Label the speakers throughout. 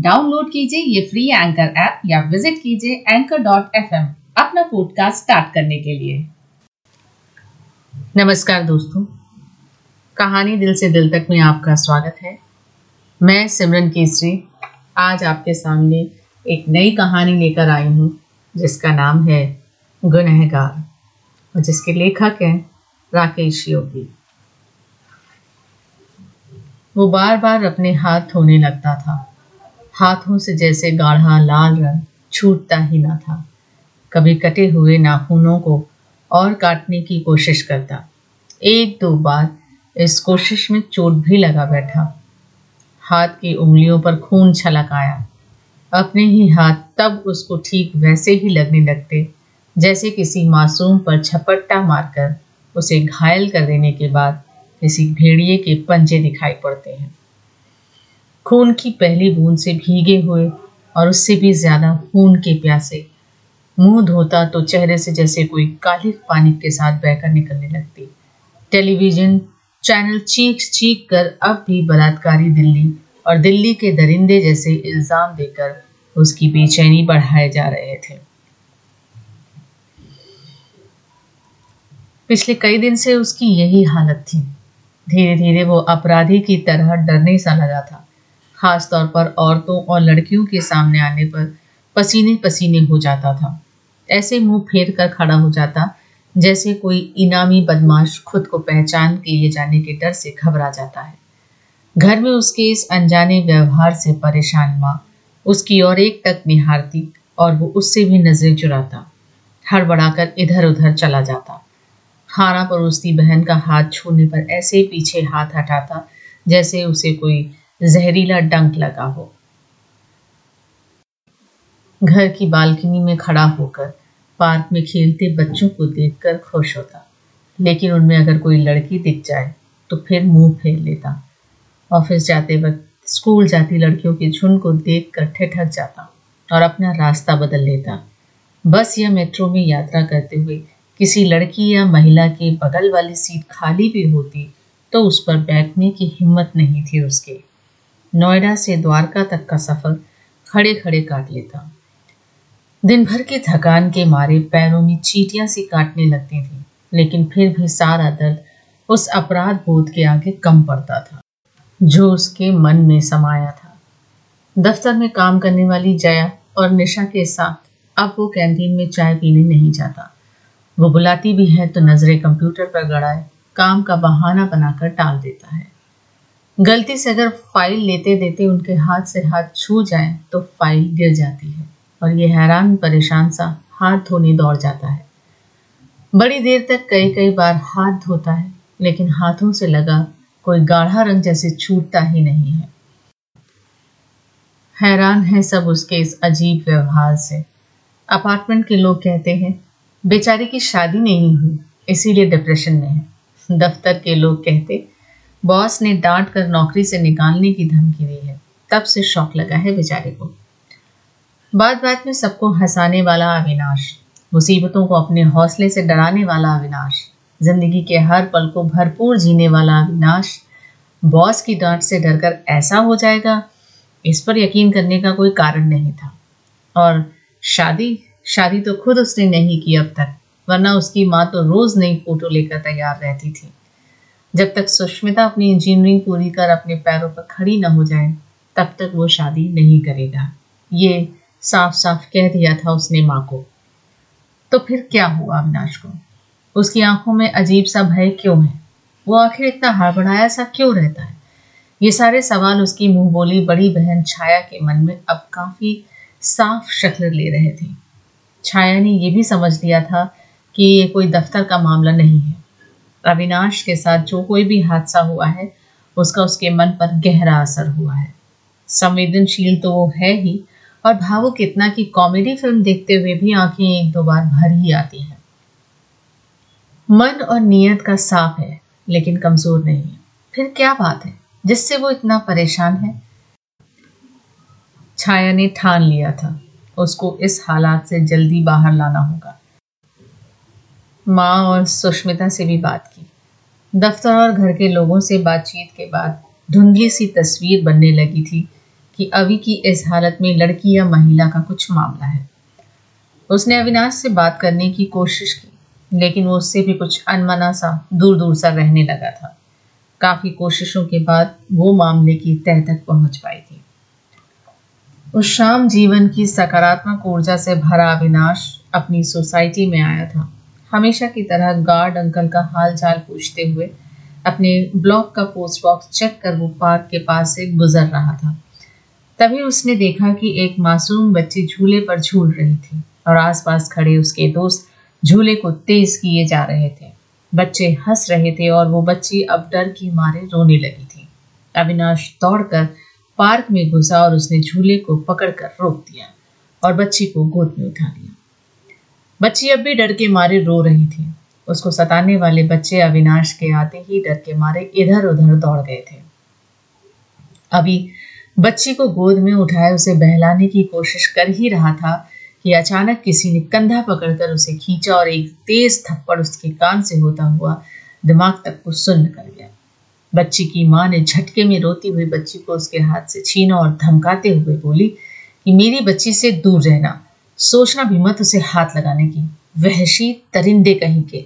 Speaker 1: Download कीजिए ये free anchor app या विज़िट कीजिए एंकर डॉट एफ़ अपना पॉडकास्ट स्टार्ट करने के लिए। नमस्कार दोस्तों। कहानी दिल से दिल तक में आपका स्वागत है। मैं सिमरन केसरी। आज आपके सामने एक नई कहानी लेकर आई हूँ, जिसका नाम है गुनहगार और जिसके लेखक हैं राकेश योगी। वो बार बार अपने हाथ धोने लगता था। हाथों से जैसे गाढ़ा लाल रंग छूटता ही ना था। कभी कटे हुए नाखूनों को और काटने की कोशिश करता। एक दो बार इस कोशिश में चोट भी लगा बैठा। हाथ की उंगलियों पर खून छलक आया। अपने ही हाथ तब उसको ठीक वैसे ही लगने लगते, जैसे किसी मासूम पर छपट्टा मारकर उसे घायल कर देने के बाद किसी भेड़िए के पंजे दिखाई पड़ते हैं। खून की पहली बूंद से भीगे हुए और उससे भी ज़्यादा खून के प्यासे। मुँह धोता तो चेहरे से जैसे कोई काले पानी के साथ बहकर निकलने लगती। टेलीविज़न चैनल चीख चीख कर अब भी बलात्कारी दिल्ली और दिल्ली के दरिंदे जैसे इल्ज़ाम देकर उसकी बेचैनी बढ़ाए जा रहे थे। पिछले कई दिन से उसकी यही हालत थी। धीरे धीरे वो अपराधी की तरह डरने सा लगा था। खास तौर पर औरतों और लड़कियों के सामने आने पर पसीने पसीने हो जाता था। ऐसे मुँह फेर कर खड़ा हो जाता, जैसे कोई इनामी बदमाश खुद को पहचान के लिए जाने के डर से घबरा जाता है। घर में उसके इस अनजाने व्यवहार से परेशान माँ, उसकी और एक तक निहारती और वो उससे भी नज़रें चुराता, हड़बड़ाकर इधर उधर चला जाता। खाना परोसती बहन का हाथ छूने पर ऐसे पीछे हाथ हटाता, जैसे उसे कोई जहरीला डंक लगा हो। घर की बालकनी में खड़ा होकर पार्क में खेलते बच्चों को देखकर खुश होता। लेकिन उनमें अगर कोई लड़की दिख जाए तो फिर मुँह फेर लेता। ऑफ़िस जाते वक्त, स्कूल जाती लड़कियों के झुंड को देख कर ठिठक जाता और अपना रास्ता बदल लेता। बस या मेट्रो में यात्रा करते हुए किसी लड़की या महिला के बगल वाली सीट खाली भी होती तो उस पर बैठने की हिम्मत नहीं थी उसके। नोएडा से द्वारका तक का सफ़र खड़े खड़े काट लेता। दिन भर की थकान के मारे पैरों में चीटियाँ सी काटने लगती थी, लेकिन फिर भी सारा दर्द उस अपराध बोध के आगे कम पड़ता था, जो उसके मन में समाया था। दफ्तर में काम करने वाली जया और निशा के साथ अब वो कैंटीन में चाय पीने नहीं जाता। वो बुलाती भी है तो नज़रें कंप्यूटर पर गड़ाए काम का बहाना बनाकर टाल देता है। गलती से अगर फ़ाइल लेते देते उनके हाथ से हाथ छू जाए तो फ़ाइल गिर जाती है और ये हैरान, परेशान सा हाथ धोने दौड़ जाता है। बड़ी देर तक कई कई बार हाथ धोता है, लेकिन हाथों से लगा कोई गाढ़ा रंग जैसे छूटता ही नहीं है। हैरान है सब उसके इस अजीब व्यवहार से। अपार्टमेंट के लोग कहते हैं, बेचारे की शादी नहीं हुई, इसीलिए डिप्रेशन में है। दफ्तर के लोग कहते बॉस ने डांट कर नौकरी से निकालने की धमकी दी है। तब से शौक लगा है बेचारे को। बात बात में सबको हंसाने वाला अविनाश, मुसीबतों को अपने हौसले से डराने वाला अविनाश, ज़िंदगी के हर पल को भरपूर जीने वाला अविनाश, बॉस की डांट से डरकर ऐसा हो जाएगा, इस पर यकीन करने का कोई कारण नहीं था। और शादी शादी तो खुद उसने नहीं की अब तक, वरना उसकी माँ तो रोज नई फ़ोटो लेकर तैयार रहती थी। जब तक सुष्मिता अपनी इंजीनियरिंग पूरी कर अपने पैरों पर खड़ी न हो जाए, तब तक वो शादी नहीं करेगा। ये साफ़ साफ़ कह दिया था उसने माँ को। तो फिर क्या हुआ अविनाश को? उसकी आँखों में अजीब सा भय क्यों है? वो आखिर इतना हड़बड़ाया सा क्यों रहता है? ये सारे सवाल उसकी मुँह बोली बड़ी बहन छाया के मन में अब काफ़ी साफ़ शक्ल ले रहे थे। छाया ने यह भी समझ लिया था कि ये कोई दफ्तर का मामला नहीं है। अविनाश के साथ जो कोई भी हादसा हुआ है, उसका उसके मन पर गहरा असर हुआ है। संवेदनशील तो वो है ही, और भावुक इतना कि कॉमेडी फ़िल्म देखते हुए भी आँखें एक दो बार भर ही आती हैं। मन और नीयत का साफ़ है, लेकिन कमज़ोर नहीं है। फिर क्या बात है? जिससे वो इतना परेशान है? छाया ने ठान लिया था, उसको इस हालात से जल्दी बाहर लाना होगा। माँ और सुष्मिता से भी बात की। दफ्तर और घर के लोगों से बातचीत के बाद धुंधली सी तस्वीर बनने लगी थी कि अभी की इस हालत में लड़की या महिला का कुछ मामला है। उसने अविनाश से बात करने की कोशिश की, लेकिन वो उससे भी कुछ अनमना सा दूर दूर सा रहने लगा था। काफ़ी कोशिशों के बाद वो मामले की तह तक पहुँच पाई थी। उस शाम जीवन की सकारात्मक ऊर्जा से भरा अविनाश अपनी सोसाइटी में आया था। हमेशा की तरह गार्ड अंकल का हाल चाल पूछते हुए अपने ब्लॉक का पोस्ट बॉक्स चेक कर वो पार्क के पास से गुजर रहा था। तभी उसने देखा कि एक मासूम बच्ची झूले पर झूल रही थी और आसपास खड़े उसके दोस्त झूले को तेज किए जा रहे थे। बच्चे हंस रहे थे और वो बच्ची अब डर की मारे रोने लगी थी। अविनाश दौड़कर पार्क में घुसा और उसने झूले को पकड़कर रोक दिया और बच्ची को गोद में उठा लिया। बच्ची अब भी डर के मारे रो रही थी। उसको सताने वाले बच्चे अविनाश के आते ही डर के मारे इधर उधर दौड़ गए थे। अभी बच्ची को गोद में उठाए उसे बहलाने की कोशिश कर ही रहा था कि अचानक किसी ने कंधा पकड़कर उसे खींचा और एक तेज थप्पड़ उसके कान से होता हुआ दिमाग तक को सुन्न कर गया। बच्ची की माँ ने झटके में रोती हुई बच्ची को उसके हाथ से छीना और धमकाते हुए बोली कि मेरी बच्ची से दूर रहना। सोचना भी मत उसे हाथ लगाने की। वहशी तरिंदे कहीं के।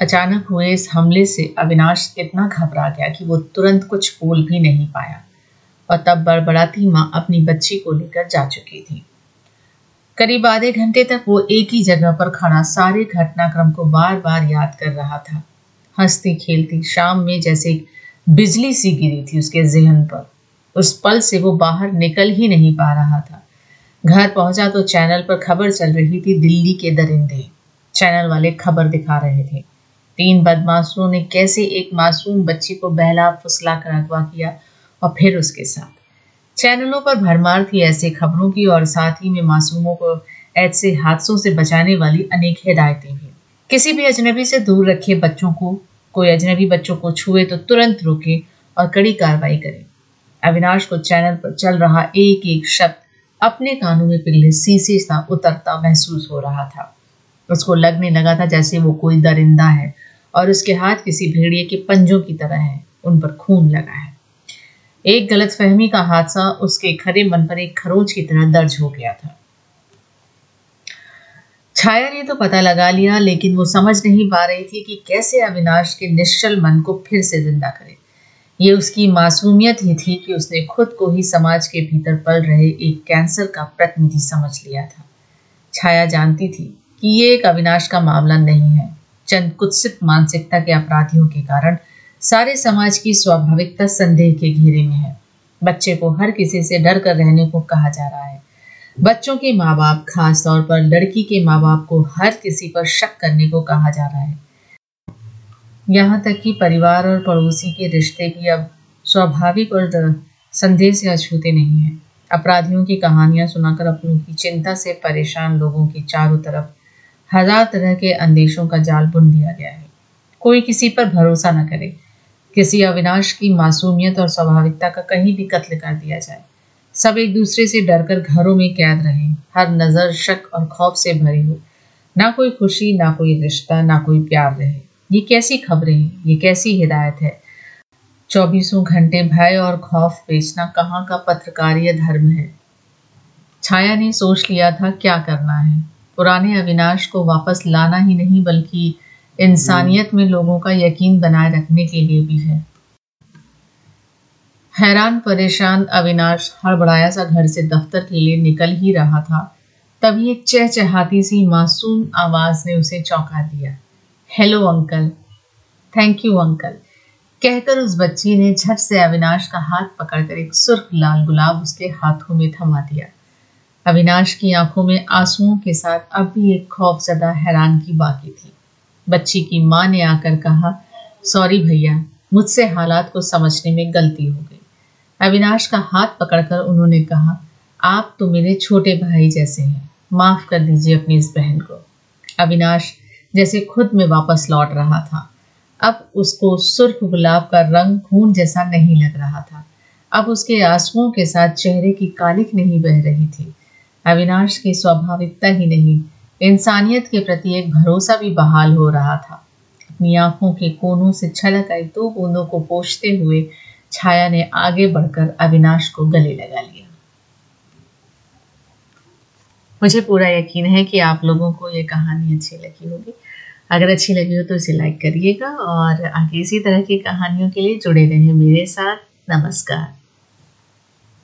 Speaker 1: अचानक हुए इस हमले से अविनाश इतना घबरा गया कि वो तुरंत कुछ बोल भी नहीं पाया और तब बड़बड़ाती माँ अपनी बच्ची को लेकर जा चुकी थी। करीब आधे घंटे तक वो एक ही जगह पर खड़ा सारे घटनाक्रम को बार बार याद कर रहा था। हंसती खेलती शाम में जैसे बिजली सी गिरी थी उसके जहन पर। उस पल से वो बाहर निकल ही नहीं पा रहा था। घर पहुँचा तो चैनल पर खबर चल रही थी दिल्ली के दरिंदे। चैनल वाले खबर दिखा रहे थे। तीन बदमाशों ने कैसे एक मासूम बच्ची को बहला, फुसला कर अगवा किया और फिर उसके साथ। चैनलों पर भरमार थी ऐसे खबरों की और साथ ही में मासूमों को ऐसे हादसों से बचाने वाली अनेक हिदायतें भी। किसी भी अजनबी से दूर रखे बच्चों को। कोई अजनबी बच्चों को छुए तो तुरंत रोके और कड़ी कार्रवाई करे। अविनाश को चैनल पर चल रहा एक एक शब्द अपने कानों में पिघले सीसे सा उतरता महसूस हो रहा था। उसको लगने लगा था जैसे वो कोई दरिंदा है और उसके हाथ किसी भेड़िए के पंजों की तरह है, उन पर खून लगा है। एक गलत फहमी का हादसा उसके खरे मन पर एक खरोच की तरह दर्ज हो गया था। छाया ने तो पता लगा लिया, लेकिन वो समझ नहीं पा रही थी कि कैसे अविनाश के निश्चल मन को फिर से ज़िंदा करे। ये उसकी मासूमियत ही थी कि उसने खुद को ही समाज के भीतर पल रहे एक कैंसर का प्रतिनिधि समझ लिया था। छाया जानती थी कि ये एक अविनाश का मामला नहीं है। चंद कुत्सित मानसिकता के अपराधियों के कारण सारे समाज की स्वाभाविकता संदेह के घेरे में है। बच्चे को हर किसी से डर कर रहने को कहा जा रहा है। बच्चों के माँ बाप खास तौर पर लड़की के माँ बाप को हर किसी पर शक करने को कहा जा रहा है। यहाँ तक कि परिवार और पड़ोसी के रिश्ते भी अब स्वाभाविक और संदेह से अछूते नहीं हैं। अपराधियों की कहानियाँ सुनाकर अपनों की चिंता से परेशान लोगों की चारों तरफ़ हज़ार तरह के अंदेशों का जाल बुन दिया गया है। कोई किसी पर भरोसा न करे। किसी अविनाश की मासूमियत और स्वाभाविकता का कहीं भी कत्ल कर दिया जाए। सब एक दूसरे से डरकर घरों में कैद रहे। हर नज़र शक और खौफ से भरी हो। ना कोई खुशी, ना कोई रिश्ता, ना कोई प्यार रहे। ये कैसी खबरें हैं ये कैसी हिदायत है? चौबीसों घंटे भय और खौफ बेचना कहाँ का पत्रकारीय धर्म है? छाया ने सोच लिया था क्या करना है। पुराने अविनाश को वापस लाना ही नहीं, बल्कि इंसानियत में लोगों का यकीन बनाए रखने के लिए भी है। हैरान, परेशान अविनाश हड़बड़ाया सा घर से दफ्तर के लिए निकल ही रहा था। तभी एक चहचहाती सी मासूम आवाज़ ने उसे चौंका दिया। Hello uncle thank you uncle कहकर उस बच्ची ने झट से अविनाश का हाथ पकड़कर एक सुर्ख लाल गुलाब उसके हाथों में थमा दिया। अविनाश की आँखों में आंसुओं के साथ अब भी एक खौफ खौफजदा हैरान की बाकी थी। बच्ची की माँ ने आकर कहा सॉरी भैया, मुझसे हालात को समझने में गलती हो गई। अविनाश का हाथ पकड़कर उन्होंने कहा, आप तो मेरे छोटे भाई जैसे हैं, माफ़ कर दीजिए अपनी इस बहन को। अविनाश जैसे खुद में वापस लौट रहा था। अब उसको सुर्ख गुलाब का रंग खून जैसा नहीं लग रहा था। अब उसके आंसुओं के साथ चेहरे की कालिक नहीं बह रही थी। अविनाश की स्वाभाविकता ही नहीं, इंसानियत के प्रति एक भरोसा भी बहाल हो रहा था। अपनी आँखों के कोनों से छलक आई दो बूंदों को पोषते हुए छाया ने आगे बढ़कर अविनाश को गले लगा लिया। मुझे पूरा यकीन है कि आप लोगों को ये कहानी अच्छी लगी होगी। अगर अच्छी लगी हो तो इसे लाइक करिएगा और आगे इसी तरह की कहानियों के लिए जुड़े रहें मेरे साथ। नमस्कार।